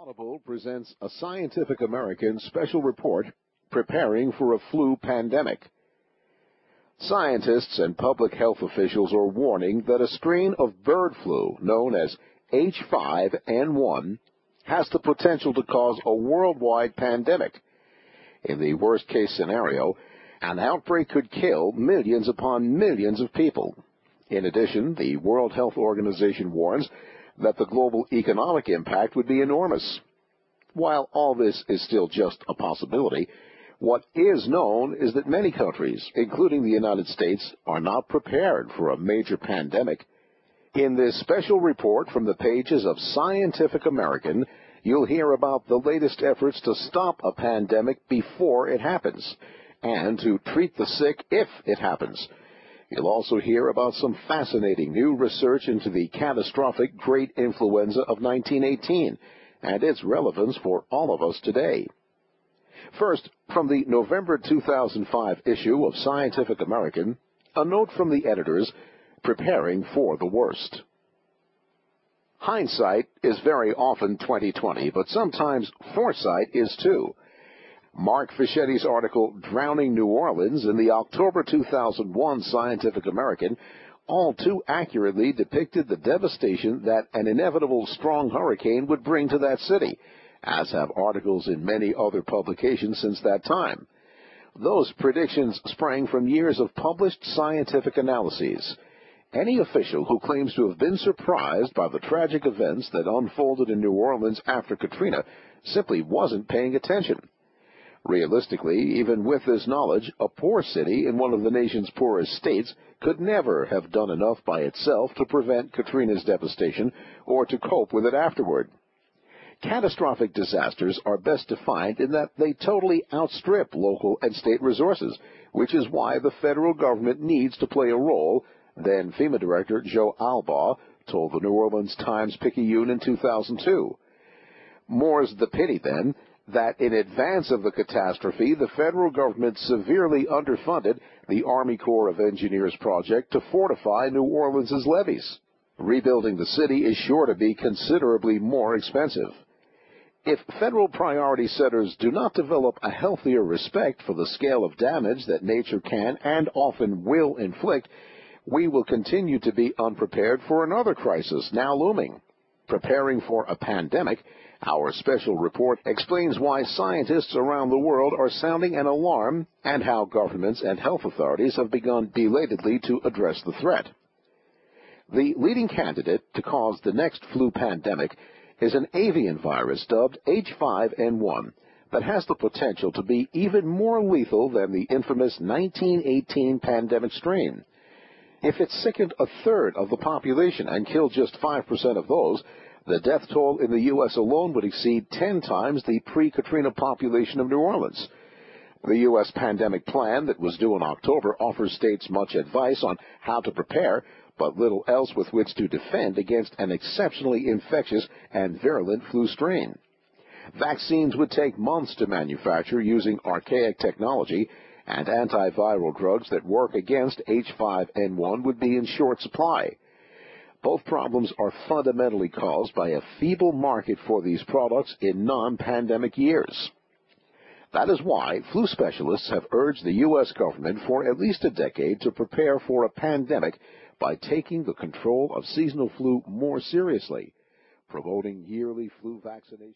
Audible presents a Scientific American special report preparing for a flu pandemic. Scientists and public health officials are warning that a strain of bird flu known as H5N1 has the potential to cause a worldwide pandemic. In the worst case scenario, an outbreak could kill millions upon millions of people. In addition, the World Health Organization warns that the global economic impact would be enormous. While all this is still just a possibility, what is known is that many countries, including the United States, are not prepared for a major pandemic. In this special report from the pages of Scientific American, you'll hear about the latest efforts to stop a pandemic before it happens and to treat the sick if it happens. You'll also hear about some fascinating new research into the catastrophic Great Influenza of 1918 and its relevance for all of us today. First, from the November 2005 issue of Scientific American, a note from the editors preparing for the worst. Hindsight is very often 2020, but sometimes foresight is too. Mark Fischetti's article, Drowning New Orleans, in the October 2001 Scientific American, all too accurately depicted the devastation that an inevitable strong hurricane would bring to that city, as have articles in many other publications since that time. Those predictions sprang from years of published scientific analyses. Any official who claims to have been surprised by the tragic events that unfolded in New Orleans after Katrina simply wasn't paying attention. Realistically, even with this knowledge, a poor city in one of the nation's poorest states could never have done enough by itself to prevent Katrina's devastation or to cope with it afterward. Catastrophic disasters are best defined in that they totally outstrip local and state resources, which is why the federal government needs to play a role, then FEMA Director Joe Allbaugh told the New Orleans Times Picayune in 2002. More's the pity, then, that in advance of the catastrophe, the federal government severely underfunded the Army Corps of Engineers project to fortify New Orleans' levees. Rebuilding the city is sure to be considerably more expensive. If federal priority setters do not develop a healthier respect for the scale of damage that nature can and often will inflict, we will continue to be unprepared for another crisis now looming. Preparing for a pandemic our special report explains why scientists around the world are sounding an alarm and how governments and health authorities have begun belatedly to address the threat. The leading candidate to cause the next flu pandemic is an avian virus dubbed H5N1 that has the potential to be even more lethal than the infamous 1918 pandemic strain. If it sickened a third of the population and killed just 5% of those, the death toll in the U.S. alone would exceed 10 times the pre-Katrina population of New Orleans. The U.S. pandemic plan that was due in October offers states much advice on how to prepare, but little else with which to defend against an exceptionally infectious and virulent flu strain. Vaccines would take months to manufacture using archaic technology, and antiviral drugs that work against H5N1 would be in short supply. Both problems are fundamentally caused by a feeble market for these products in non-pandemic years. That is why flu specialists have urged the U.S. government for at least a decade to prepare for a pandemic by taking the control of seasonal flu more seriously, promoting yearly flu vaccination.